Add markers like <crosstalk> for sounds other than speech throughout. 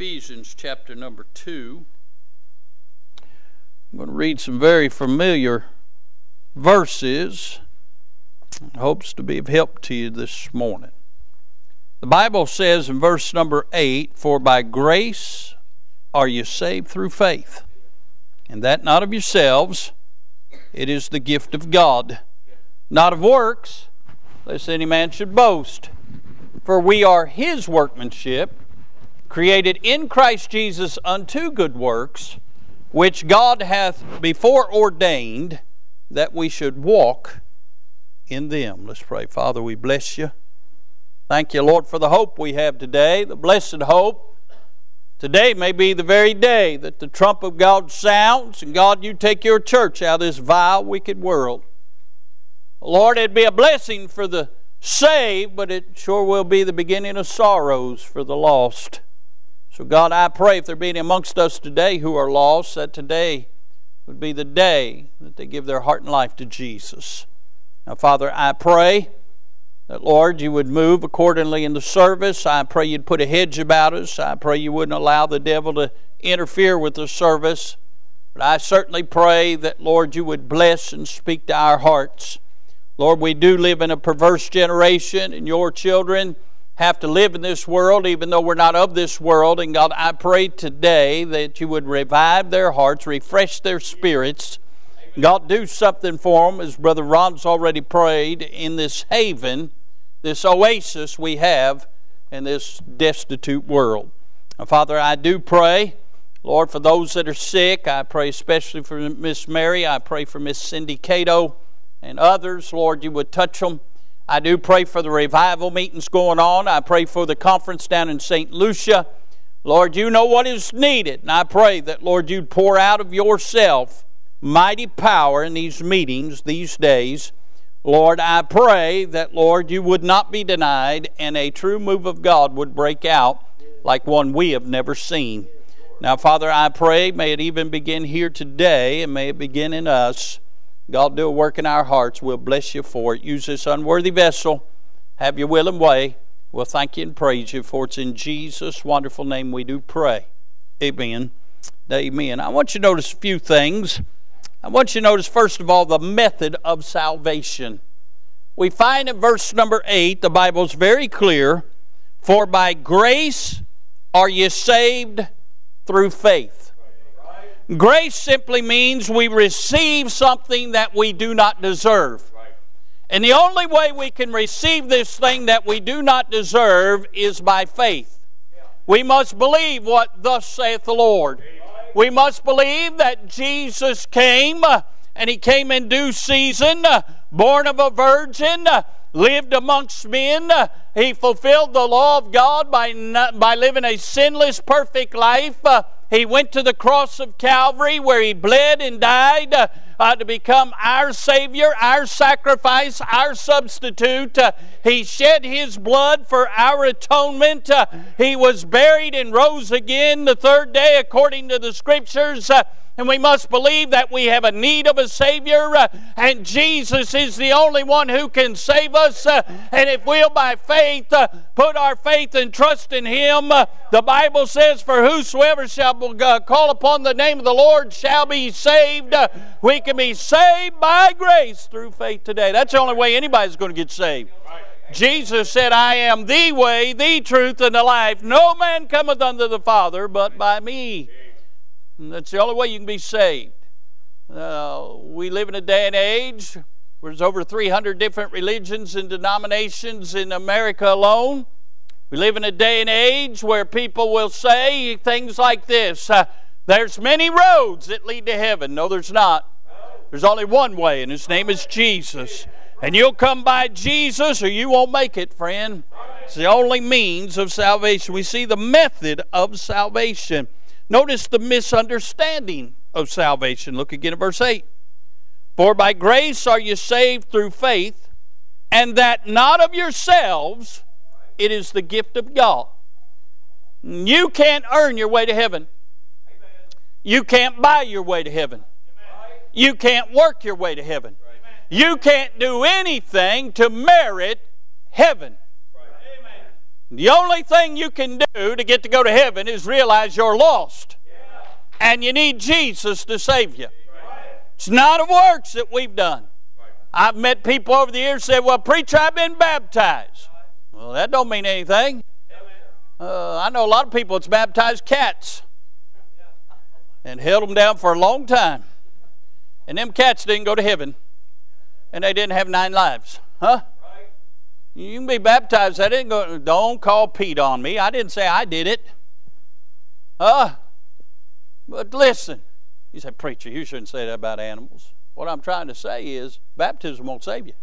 Ephesians chapter number 2. I'm going to read some very familiar verses. Hopes to be of help to you this morning. The Bible says in verse number 8 For by grace are you saved through faith, and that not of yourselves, it is the gift of God, not of works, lest any man should boast. For we are his workmanship created in Christ Jesus unto good works, which God hath before ordained that we should walk in them. Let's pray. Father, we bless you. Thank you, Lord, for the hope we have today, the blessed hope. Today may be the very day that the trump of God sounds, and God, you take your church out of this vile, wicked world. Lord, it'd be a blessing for the saved, but it sure will be the beginning of sorrows for the lost. So, God, I pray if there be any amongst us today who are lost, that today would be the day that they give their heart and life to Jesus. Now, Father, I pray that, Lord, you would move accordingly in the service. I pray you'd put a hedge about us. I pray you wouldn't allow the devil to interfere with the service. But I certainly pray that, Lord, you would bless and speak to our hearts. Lord, we do live in a perverse generation, and your children have to live in this world, even though we're not of this world. And God, I pray today that you would revive their hearts, refresh their spirits. God, do something for them, as Brother Ron's already prayed, in this haven, this oasis we have in this destitute world. Now, Father, I do pray, Lord, for those that are sick. I pray especially for Miss Mary. I pray for Miss Cindy Cato and others. Lord, you would touch them. I do pray for the revival meetings going on. I pray for the conference down in St. Lucia. Lord, you know what is needed. And I pray that, Lord, you'd pour out of yourself mighty power in these meetings these days. Lord, I pray that, Lord, you would not be denied and a true move of God would break out like one we have never seen. Now, Father, I pray, may it even begin here today and may it begin in us. God, do a work in our hearts. We'll bless you for it. Use this unworthy vessel. Have your will and way. We'll thank you and praise you, for it's in Jesus' wonderful name we do pray. Amen. Amen. I want you to notice a few things. I want you to notice, first of all, the method of salvation. We find in verse number 8, the Bible is very clear For by grace are you saved through faith. Grace simply means we receive something that we do not deserve. And the only way we can receive this thing that we do not deserve is by faith. We must believe what thus saith the Lord. We must believe that Jesus came, uh, and He came in due season, uh, born of a virgin, uh, lived amongst men. He fulfilled the law of God by, by living a sinless, perfect life he went to the cross of Calvary where he bled and died uh, uh, to become our Savior, our sacrifice, our substitute. Uh, he shed his blood for our atonement. Uh, he was buried and rose again the third day according to the Scriptures. Uh, and we must believe that we have a need of a Savior, uh, and Jesus is the only one who can save us. Uh, and if we'll, by faith, uh, put our faith and trust in Him, uh, the Bible says, For whosoever shall uh, call upon the name of the Lord shall be saved. We can be saved by grace through faith today. That's the only way anybody's going to get saved. Jesus said, I am the way, the truth, and the life. No man cometh unto the Father but by me. And that's the only way you can be saved. Uh, we live in a day and age where there's over 300 different religions and denominations in America alone. We live in a day and age where people will say things like this uh, There's many roads that lead to heaven. No, there's not. There's only one way, and his name is Jesus. And you'll come by Jesus or you won't make it, friend. It's the only means of salvation. We see the method of salvation. Notice the misunderstanding of salvation. Look again at verse 8. For by grace are you saved through faith, and that not of yourselves, it is the gift of God. You can't earn your way to heaven. You can't buy your way to heaven. You can't work your way to heaven. You can't do anything to merit heaven. The only thing you can do to get to go to heaven is realize you're lost. And you need Jesus to save you. It's not of works that we've done. I've met people over the years say, "Well, preacher, I've been baptized." Well, that don't mean anything. Uh, I know a lot of people that's baptized cats and held them down for a long time, and them cats didn't go to heaven, and they didn't have nine lives, huh? You can be baptized. I didn't go. Don't call PETA on me. I didn't say I did it. Huh? But listen, you say, preacher, you shouldn't say that about animals. What I'm trying to say is baptism won't save you.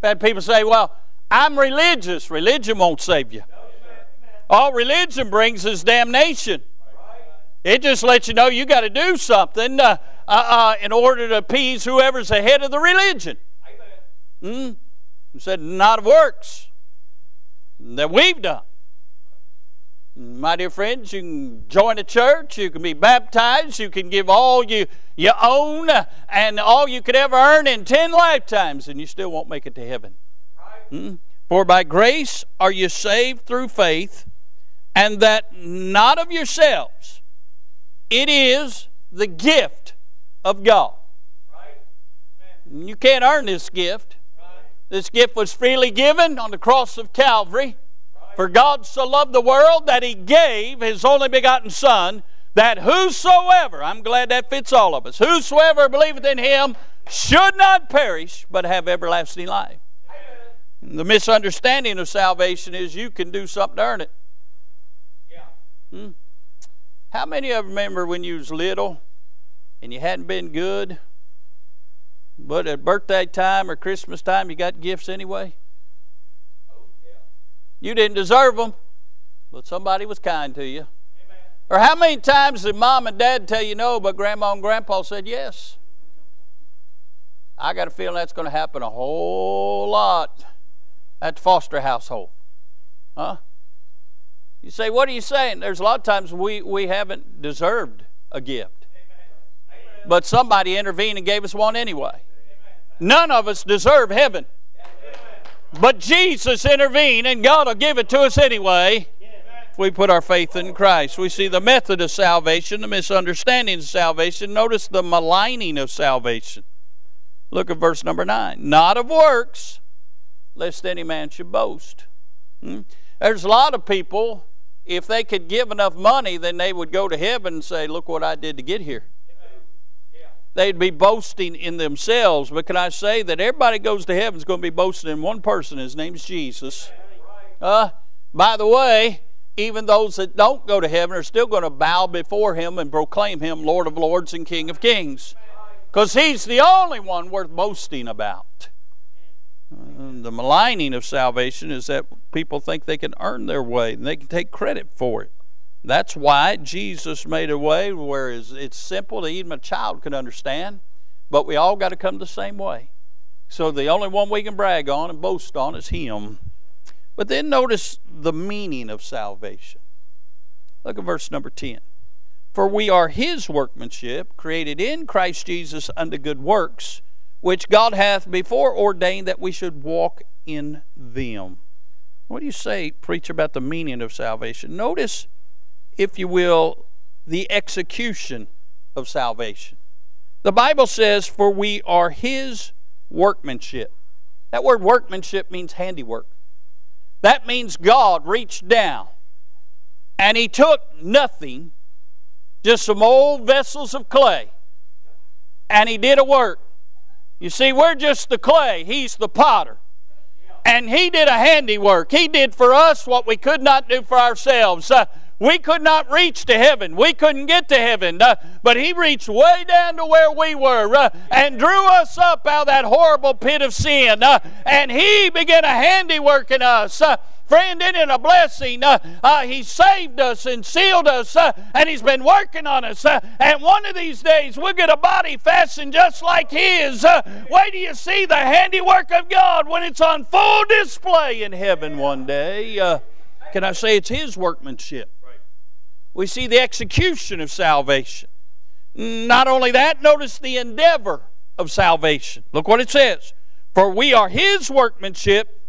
Bad people say, well, I'm religious. Religion won't save you. All religion brings is damnation. It just lets you know you got to do something uh, uh, uh, in order to appease whoever's ahead of the religion. Mm? said, not of works that we've done. My dear friends, you can join a church, you can be baptized, you can give all you, you own and all you could ever earn in 10 lifetimes, and you still won't make it to heaven. Hmm? For by grace are you saved through faith, and that not of yourselves. It is the gift of God. You can't earn this gift. This gift was freely given on the cross of Calvary. For God so loved the world that he gave his only begotten Son, that whosoever, I'm glad that fits all of us, whosoever believeth in him should not perish, but have everlasting life. The misunderstanding of salvation is you can do something to earn it. Yeah. Hmm? How many of you remember when you was little and you hadn't been good, but at birthday time or Christmas time you got gifts anyway? Oh, you didn't deserve them, but somebody was kind to you. Amen. Or how many times did mom and dad tell you no, but grandma and grandpa said yes? I got a feeling that's going to happen a whole lot at the Foster household. Huh? You say, what are you saying? There's a lot of times we, we haven't deserved a gift. But somebody intervened and gave us one anyway. None of us deserve heaven. But Jesus intervened, and God will give it to us anyway if we put our faith in Christ. We see the method of salvation, the misunderstanding of salvation. Notice the maligning of salvation. Look at verse number 9. Not of works, lest any man should boast. Hmm? There's a lot of people, if they could give enough money, then they would go to heaven and say, Look what I did to get here they'd be boasting in themselves. But can I say that everybody goes to heaven is going to be boasting in one person? His name's Jesus. Uh, by the way, even those that don't go to heaven are still going to bow before him and proclaim him Lord of Lords and King of Kings. Because he's the only one worth boasting about. Uh, the maligning of salvation is that people think they can earn their way and they can take credit for it. That's why Jesus made a way where it's simple that even a child could understand, but we all got to come the same way. So the only one we can brag on and boast on is Him. But then notice the meaning of salvation. Look at verse number 10. For we are His workmanship, created in Christ Jesus unto good works, which God hath before ordained that we should walk in them. What do you say, preacher, about the meaning of salvation? Notice if you will, the execution of salvation. The Bible says, For we are His workmanship. That word workmanship means handiwork. That means God reached down and He took nothing, just some old vessels of clay, and He did a work. You see, we're just the clay, He's the potter. And He did a handiwork. He did for us what we could not do for ourselves. Uh, we could not reach to heaven. We couldn't get to heaven. Uh, but He reached way down to where we were uh, and drew us up out of that horrible pit of sin. Uh, and He began a handiwork in us. Uh, friend, isn't it a blessing? Uh, uh, he saved us and sealed us, and He's been working on us. And one of these days, we'll get a body fashioned just like His. Wait till you see the handiwork of God when it's on full display in heaven one day. Can I say it's His workmanship? We see the execution of salvation. Not only that, notice the endeavor of salvation. Look what it says. For we are his workmanship,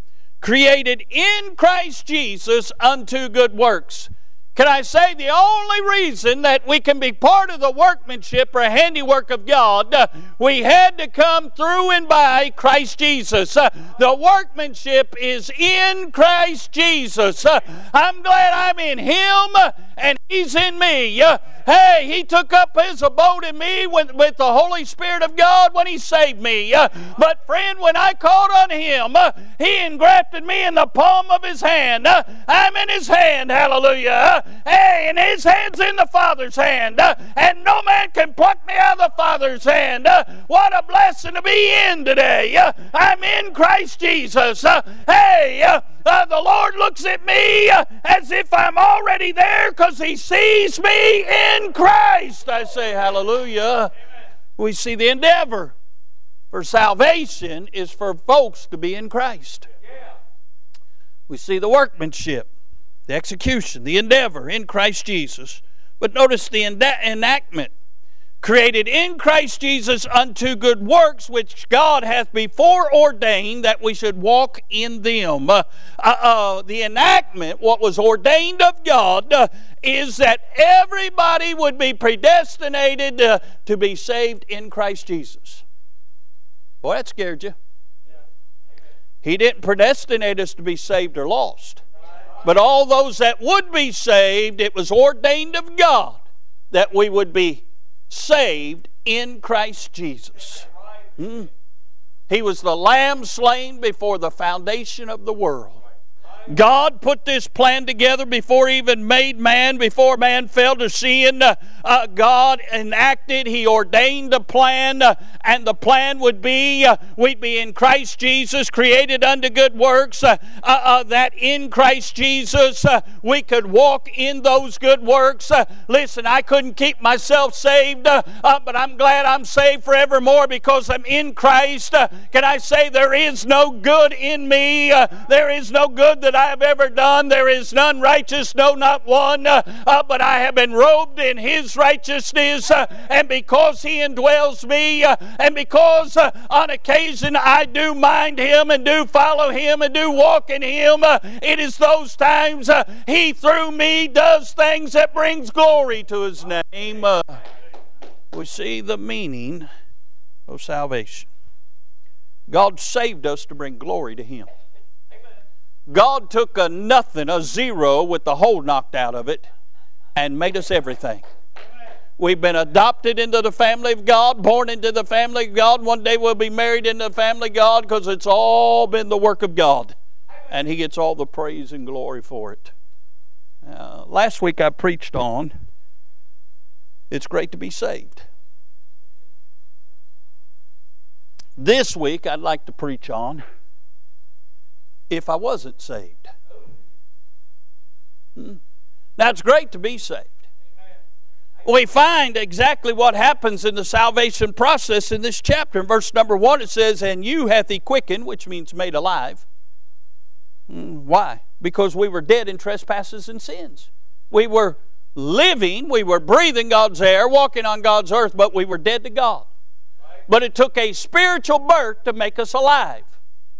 created in Christ Jesus unto good works. Can I say the only reason that we can be part of the workmanship or handiwork of God, uh, we had to come through and by Christ Jesus. Uh, the workmanship is in Christ Jesus. Uh, I'm glad I'm in Him and He's in me. Uh, hey, He took up His abode in me with, with the Holy Spirit of God when He saved me. Uh, but, friend, when I called on Him, uh, He engrafted me in the palm of His hand. Uh, I'm in His hand, hallelujah. Uh, hey, and His hand's in the Father's hand. Uh, and no man can pluck me out of the Father's hand. what a blessing to be in today. I'm in Christ Jesus. hey, Uh, the Lord looks at me uh, as if I'm already there because He sees me in Christ. I say, Hallelujah. We see the endeavor for salvation is for folks to be in Christ. We see the workmanship, the execution, the endeavor in Christ Jesus. But notice the enactment created in Christ Jesus unto good works, which God hath before ordained that we should walk in them. Uh, uh, uh, the enactment, what was ordained of God, uh, is that everybody would be predestinated uh, to be saved in Christ Jesus. Boy, that scared you. He didn't predestinate us to be saved or lost. But all those that would be saved, it was ordained of God that we would be saved in Christ Jesus. Mm. He was the lamb slain before the foundation of the world. God put this plan together before He even made man, before man fell to sin. Uh, uh, God enacted, He ordained a plan, uh, and the plan would be uh, we'd be in Christ Jesus, created unto good works, uh, that in Christ Jesus we could walk in those good works. listen, I couldn't keep myself saved, but I'm glad I'm saved forevermore because I'm in Christ. can I say there is no good in me? there is no good that I have ever done. There is none righteous, no, not one. Uh, uh, but I have been robed in His righteousness, uh, and because He indwells me, uh, and because uh, on occasion I do mind Him and do follow Him and do walk in Him, uh, it is those times He through me does things that brings glory to His name. we see the meaning of salvation. God saved us to bring glory to Him. God took a nothing, a zero, with the hole knocked out of it, and made us everything. We've been adopted into the family of God, born into the family of God. One day we'll be married into the family of God because it's all been the work of God. And He gets all the praise and glory for it. Uh, last week I preached on it's great to be saved. This week I'd like to preach on if I wasn't saved. Hmm? Now, it's great to be saved. We find exactly what happens in the salvation process in this chapter. In verse number one, it says, And you hath he quickened, which means made alive. Hmm, why? Because we were dead in trespasses and sins. We were living, we were breathing God's air, walking on God's earth, but we were dead to God. But it took a spiritual birth to make us alive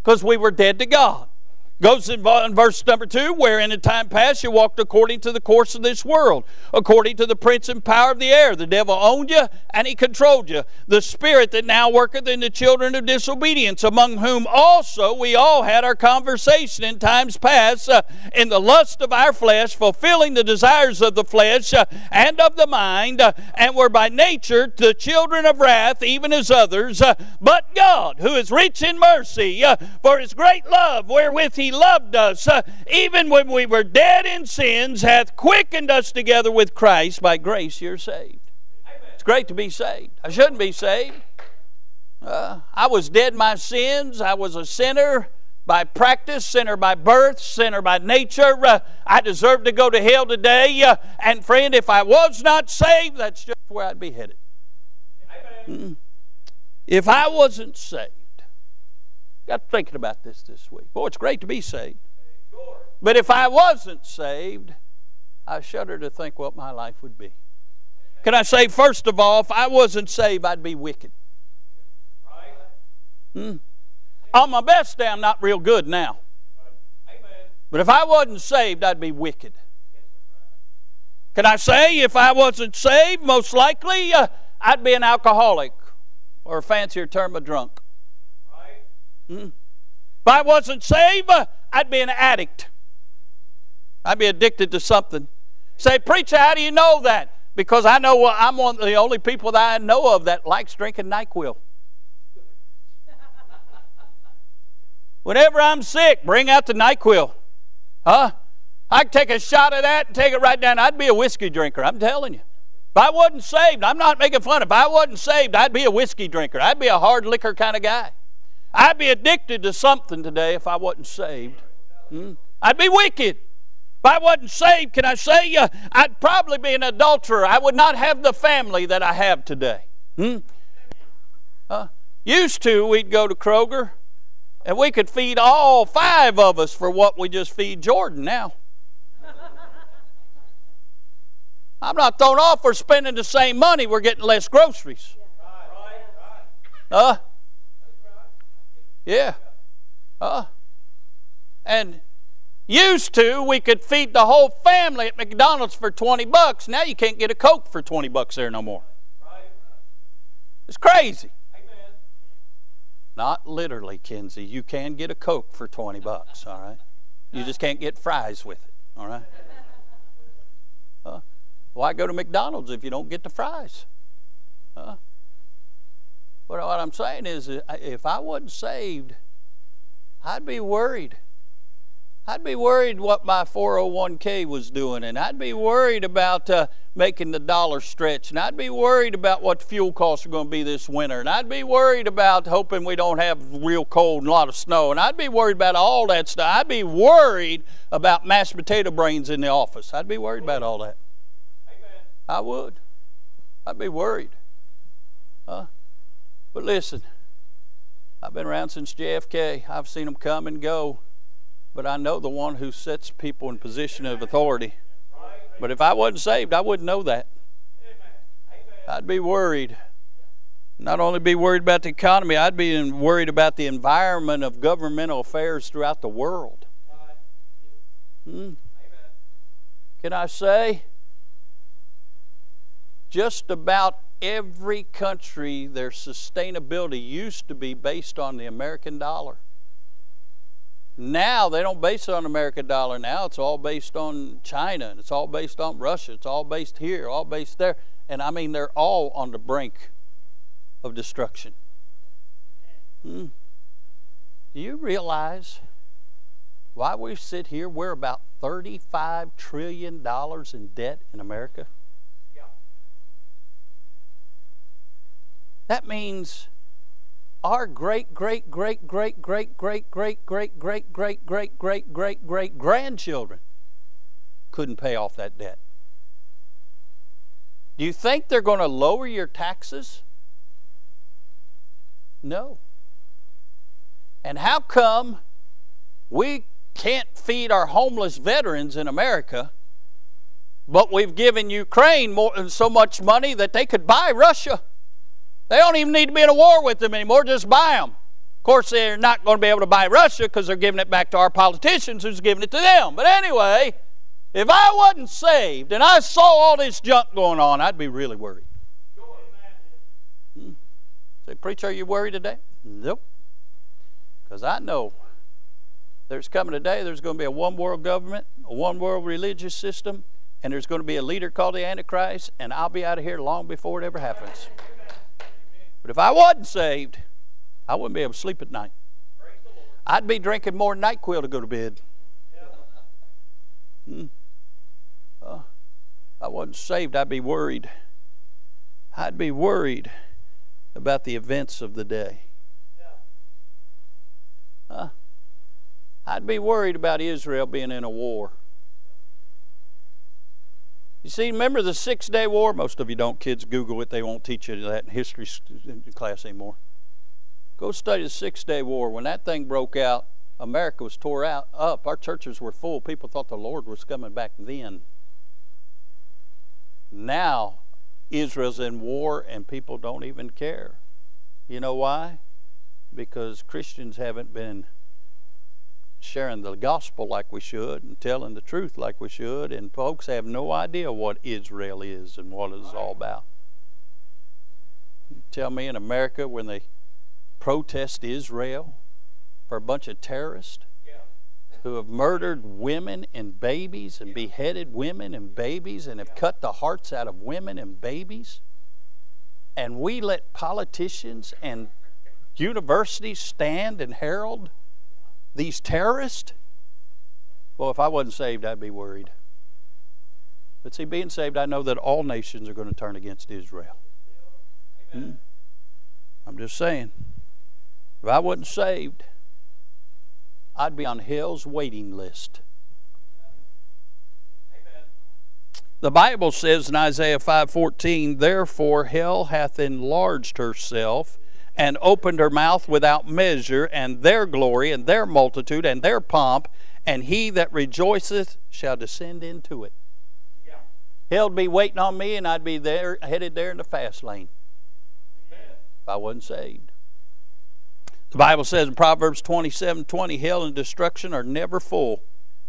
because we were dead to God. Goes in verse number two, where in a time past you walked according to the course of this world, according to the prince and power of the air. The devil owned you and he controlled you. The spirit that now worketh in the children of disobedience, among whom also we all had our conversation in times past, uh, in the lust of our flesh, fulfilling the desires of the flesh uh, and of the mind, uh, and were by nature the children of wrath, even as others. Uh, but God, who is rich in mercy, uh, for his great love wherewith he loved us, uh, even when we were dead in sins, hath quickened us together with Christ. By grace you're saved. It's great to be saved. I shouldn't be saved. Uh, I was dead in my sins. I was a sinner by practice, sinner by birth, sinner by nature. Uh, I deserve to go to hell today. Uh, and friend, if I was not saved, that's just where I'd be headed. Mm. If I wasn't saved, Got thinking about this this week. Boy, it's great to be saved. But if I wasn't saved, I shudder to think what my life would be. Can I say, first of all, if I wasn't saved, I'd be wicked. Hmm. On my best day, I'm not real good now. But if I wasn't saved, I'd be wicked. Can I say, if I wasn't saved, most likely uh, I'd be an alcoholic or a fancier term, a drunk. If I wasn't saved, I'd be an addict. I'd be addicted to something. Say, preacher, how do you know that? Because I know well, I'm one of the only people that I know of that likes drinking NyQuil. <laughs> Whenever I'm sick, bring out the NyQuil. Huh? I could take a shot of that and take it right down. I'd be a whiskey drinker, I'm telling you. If I wasn't saved, I'm not making fun. If I wasn't saved, I'd be a whiskey drinker. I'd be a hard liquor kind of guy. I'd be addicted to something today if I wasn't saved. Hmm? I'd be wicked. If I wasn't saved, can I say, uh, I'd probably be an adulterer. I would not have the family that I have today. Hmm? Uh, used to, we'd go to Kroger and we could feed all five of us for what we just feed Jordan now. I'm not thrown off for spending the same money, we're getting less groceries. Uh, yeah. Uh, and used to, we could feed the whole family at McDonald's for 20 bucks. Now you can't get a Coke for 20 bucks there no more. It's crazy. Not literally, Kinsey. You can get a Coke for 20 bucks, all right? You just can't get fries with it, all right? Uh, why go to McDonald's if you don't get the fries? Uh, but what I'm saying is, uh, if I wasn't saved, I'd be worried. I'd be worried what my 401k was doing, and I'd be worried about uh, making the dollar stretch, and I'd be worried about what fuel costs are going to be this winter, and I'd be worried about hoping we don't have real cold and a lot of snow, and I'd be worried about all that stuff. I'd be worried about mashed potato brains in the office. I'd be worried about all that. Amen. I would. I'd be worried. Huh? But listen, I've been around since JFK. I've seen them come and go but I know the one who sets people in position of authority. But if I wasn't saved, I wouldn't know that. I'd be worried. Not only be worried about the economy, I'd be worried about the environment of governmental affairs throughout the world. Hmm. Can I say? Just about every country, their sustainability used to be based on the American dollar. Now they don't base it on American dollar. Now it's all based on China and it's all based on Russia. It's all based here, all based there. And I mean, they're all on the brink of destruction. Hmm. Do you realize why we sit here? We're about $35 trillion in debt in America. That means our great, great, great, great, great, great, great, great, great, great, great, great, great, great grandchildren couldn't pay off that debt. Do you think they're going to lower your taxes? No. And how come we can't feed our homeless veterans in America, but we've given Ukraine more, so much money that they could buy Russia? They don't even need to be in a war with them anymore, just buy them. Of course, they're not going to be able to buy Russia because they're giving it back to our politicians who's giving it to them. But anyway, if I wasn't saved and I saw all this junk going on, I'd be really worried. Hmm. Say, preacher, are you worried today? Nope. Because I know there's coming a day there's going to be a one world government, a one world religious system, and there's going to be a leader called the Antichrist, and I'll be out of here long before it ever happens. But if I wasn't saved, I wouldn't be able to sleep at night. I'd be drinking more NyQuil to go to bed. Hmm. Uh, if I wasn't saved, I'd be worried. I'd be worried about the events of the day. Uh, I'd be worried about Israel being in a war. You see, remember the Six Day War? Most of you don't. Kids Google it. They won't teach you that in history class anymore. Go study the Six Day War. When that thing broke out, America was tore out up. Our churches were full. People thought the Lord was coming back then. Now, Israel's in war and people don't even care. You know why? Because Christians haven't been sharing the gospel like we should and telling the truth like we should, and folks have no idea what Israel is and what it's all about. You tell me in America when they protest Israel for a bunch of terrorists who have murdered women and babies and beheaded women and babies and have cut the hearts out of women and babies. And we let politicians and universities stand and herald these terrorists? Well, if I wasn't saved, I'd be worried. But see, being saved, I know that all nations are going to turn against Israel. Hmm? I'm just saying. If I wasn't saved, I'd be on hell's waiting list. The Bible says in Isaiah 5:14, "Therefore hell hath enlarged herself and opened her mouth without measure, and their glory and their multitude and their pomp, and he that rejoiceth shall descend into it." Yeah. Hell'd be waiting on me, and I'd be there, headed there in the fast lane. Amen. If I wasn't saved. The Bible says in Proverbs 27 20, hell and destruction are never full,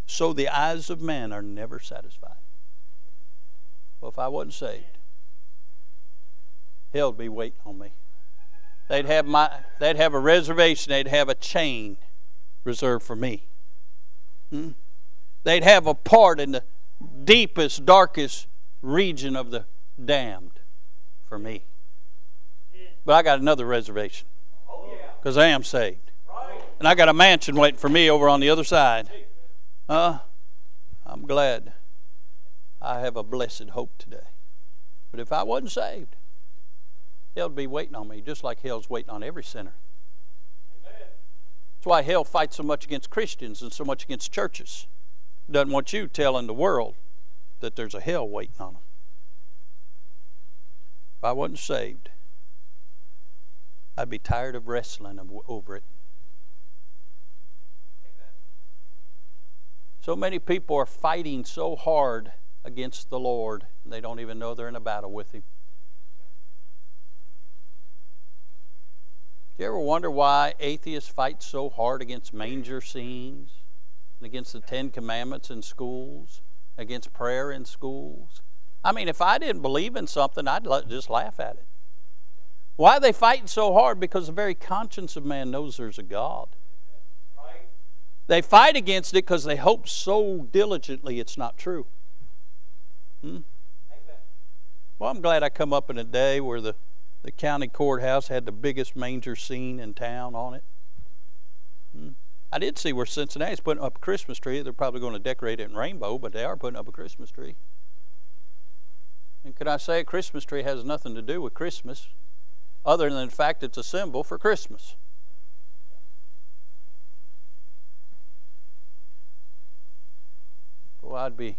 so the eyes of man are never satisfied. Well, if I wasn't saved, hell'd be waiting on me. They'd have my they'd have a reservation, they'd have a chain reserved for me. Hmm? They'd have a part in the deepest, darkest region of the damned for me. But I got another reservation because I am saved. And I got a mansion waiting for me over on the other side. Uh, I'm glad I have a blessed hope today. But if I wasn't saved, hell would be waiting on me, just like hell's waiting on every sinner. That's why hell fights so much against Christians and so much against churches. Doesn't want you telling the world that there's a hell waiting on them. If I wasn't saved, I'd be tired of wrestling over it. So many people are fighting so hard against the Lord, they don't even know they're in a battle with Him. Do you ever wonder why atheists fight so hard against manger scenes, and against the Ten Commandments in schools, against prayer in schools? I mean, if I didn't believe in something, I'd just laugh at it. Why are they fighting so hard? Because the very conscience of man knows there's a God. They fight against it because they hope so diligently it's not true. Hmm? Well, I'm glad I come up in a day where the, the county courthouse had the biggest manger scene in town on it. Hmm? I did see where Cincinnati's putting up a Christmas tree. They're probably going to decorate it in rainbow, but they are putting up a Christmas tree. And could I say a Christmas tree has nothing to do with Christmas? other than the fact it's a symbol for Christmas. Well, I'd be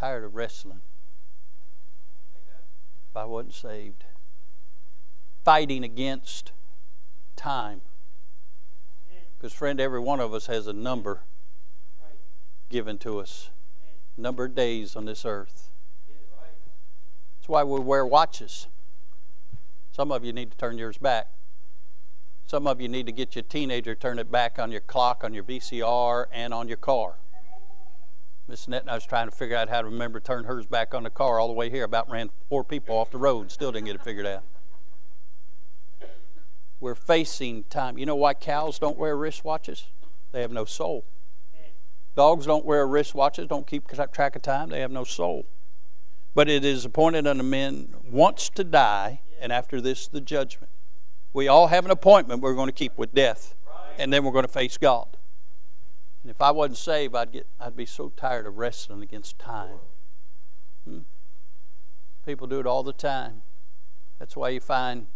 tired of wrestling if I wasn't saved. Fighting against time. Because, friend, every one of us has a number given to us, number of days on this earth. That's why we wear watches. Some of you need to turn yours back. Some of you need to get your teenager turn it back on your clock, on your VCR, and on your car. Miss Net and I was trying to figure out how to remember to turn hers back on the car all the way here. About ran four people off the road. Still didn't get it figured out. We're facing time. You know why cows don't wear wristwatches? They have no soul. Dogs don't wear wristwatches, don't keep track of time. They have no soul. But it is appointed unto men once to die, and after this, the judgment. We all have an appointment we're going to keep with death, and then we're going to face God. And if I wasn't saved, I'd get I'd be so tired of wrestling against time. Hmm? People do it all the time. That's why you find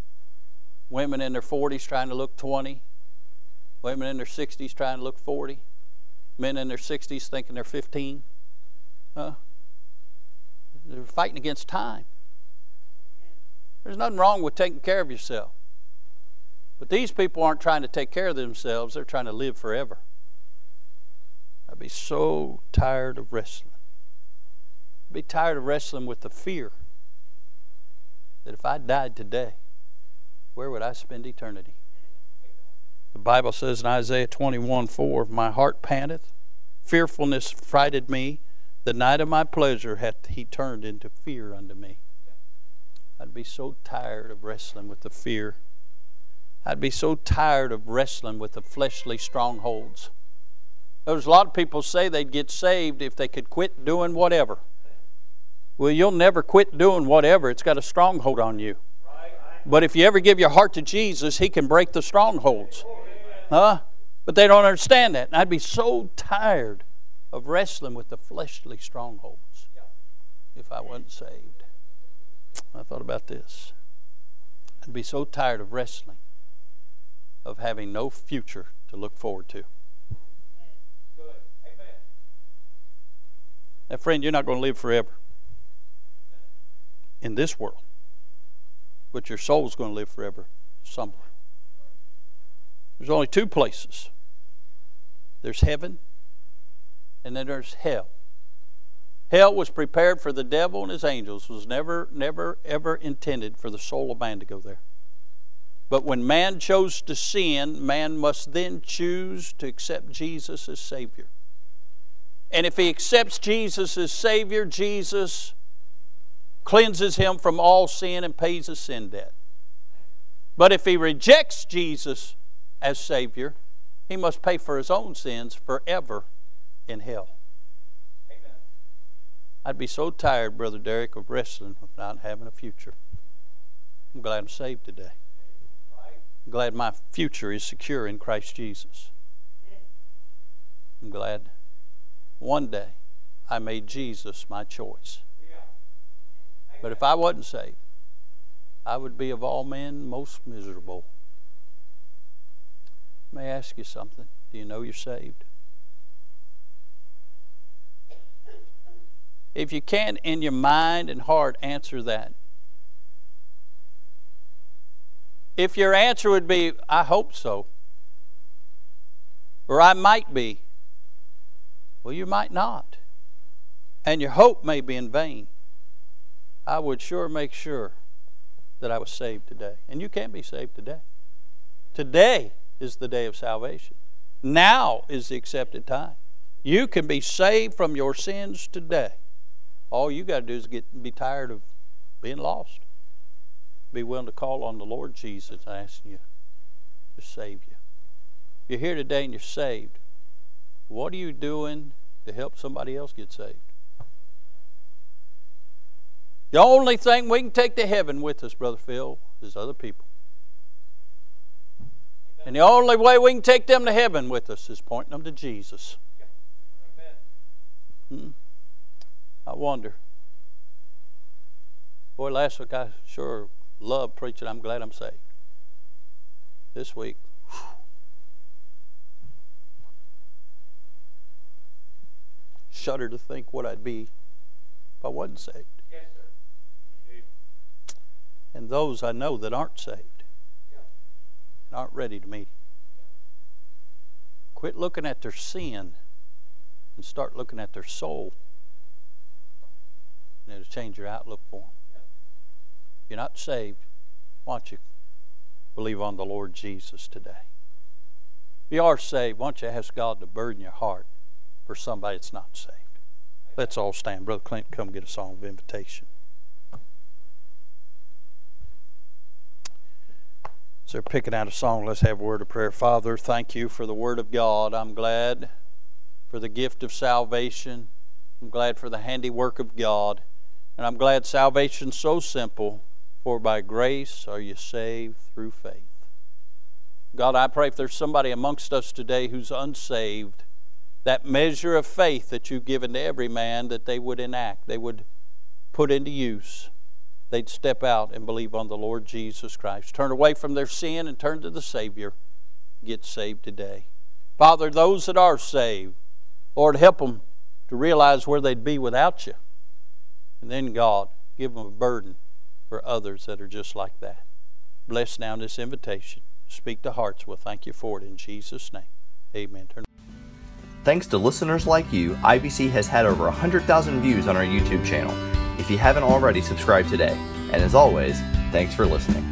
women in their 40s trying to look 20, women in their 60s trying to look 40, men in their 60s thinking they're 15. Huh? They're fighting against time. There's nothing wrong with taking care of yourself. But these people aren't trying to take care of themselves, they're trying to live forever. I'd be so tired of wrestling. I'd be tired of wrestling with the fear that if I died today, where would I spend eternity? The Bible says in Isaiah 21 4, My heart panteth, fearfulness frighted me. The night of my pleasure hath he turned into fear unto me. I'd be so tired of wrestling with the fear. I'd be so tired of wrestling with the fleshly strongholds. There's a lot of people say they'd get saved if they could quit doing whatever. Well, you'll never quit doing whatever. It's got a stronghold on you. But if you ever give your heart to Jesus, He can break the strongholds. Huh? But they don't understand that. And I'd be so tired of wrestling with the fleshly strongholds if I wasn't saved. I thought about this. I'd be so tired of wrestling, of having no future to look forward to. Now, friend, you're not going to live forever in this world, but your soul's going to live forever somewhere. There's only two places there's heaven, and then there's hell. Hell was prepared for the devil and his angels, was never, never, ever intended for the soul of man to go there. But when man chose to sin, man must then choose to accept Jesus as Savior. And if he accepts Jesus as Savior, Jesus cleanses him from all sin and pays his sin debt. But if he rejects Jesus as Savior, he must pay for his own sins forever in hell. Amen. I'd be so tired, Brother Derek, of wrestling of not having a future. I'm glad I'm saved today. I'm glad my future is secure in Christ Jesus. I'm glad one day I made Jesus my choice. But if I wasn't saved, I would be of all men most miserable. May I ask you something? Do you know you're saved? If you can't, in your mind and heart, answer that, if your answer would be, I hope so, or I might be, well, you might not. And your hope may be in vain. I would sure make sure that I was saved today. And you can be saved today. Today is the day of salvation. Now is the accepted time. You can be saved from your sins today. All you got to do is get be tired of being lost. Be willing to call on the Lord Jesus asking you to save you. You're here today and you're saved. What are you doing to help somebody else get saved? The only thing we can take to heaven with us, Brother Phil, is other people. And the only way we can take them to heaven with us is pointing them to Jesus. Hmm. I wonder. Boy, last week I sure loved preaching. I'm glad I'm saved. This week, shudder to think what I'd be if I wasn't saved. Yes. And those I know that aren't saved, aren't ready to meet. Quit looking at their sin and start looking at their soul. And it'll change your outlook for them. If you're not saved, why don't you believe on the Lord Jesus today? If you are saved, why don't you ask God to burden your heart for somebody that's not saved. Let's all stand. Brother Clint, come get a song of invitation. So picking out a song. Let's have a word of prayer. Father, thank you for the word of God. I'm glad for the gift of salvation. I'm glad for the handiwork of God. And I'm glad salvation's so simple, for by grace are you saved through faith. God, I pray if there's somebody amongst us today who's unsaved, that measure of faith that you've given to every man that they would enact, they would put into use. They'd step out and believe on the Lord Jesus Christ. Turn away from their sin and turn to the Savior. Get saved today. Father, those that are saved, Lord, help them to realize where they'd be without you. And then, God, give them a burden for others that are just like that. Bless now this invitation. Speak to hearts. We'll thank you for it in Jesus' name. Amen. Turn Thanks to listeners like you, IBC has had over 100,000 views on our YouTube channel. If you haven't already, subscribe today. And as always, thanks for listening.